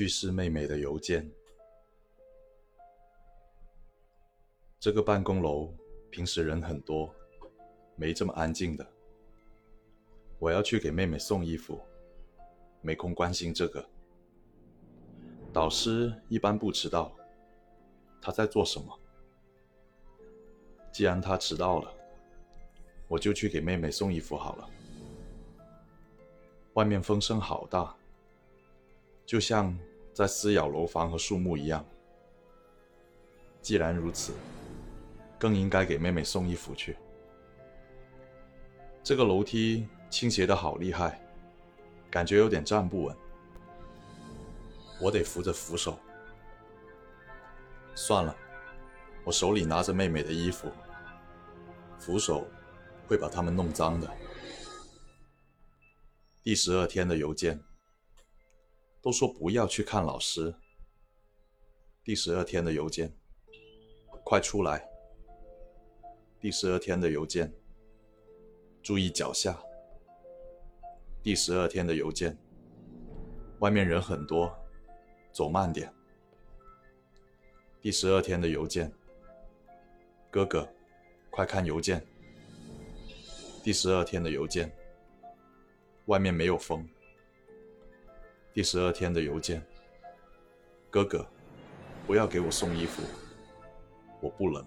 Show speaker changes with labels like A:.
A: 去世妹妹的邮件。这个办公楼平时人很多，没这么安静的。我要去给妹妹送衣服，没空关心这个。导师一般不迟到，他在做什么？既然他迟到了，我就去给妹妹送衣服好了。外面风声好大，就像在撕咬楼房和树木一样。既然如此，更应该给妹妹送衣服去。这个楼梯倾斜的好厉害，感觉有点站不稳。我得扶着扶手。算了，我手里拿着妹妹的衣服，扶手会把它们弄脏的。第十二天的邮件，都说不要去看老师。第十二天的邮件，快出来！第十二天的邮件，注意脚下。第十二天的邮件，外面人很多，走慢点。第十二天的邮件，哥哥，快看邮件。第十二天的邮件。外面没有风。第十二天的邮件，哥哥，不要给我送衣服，我不冷。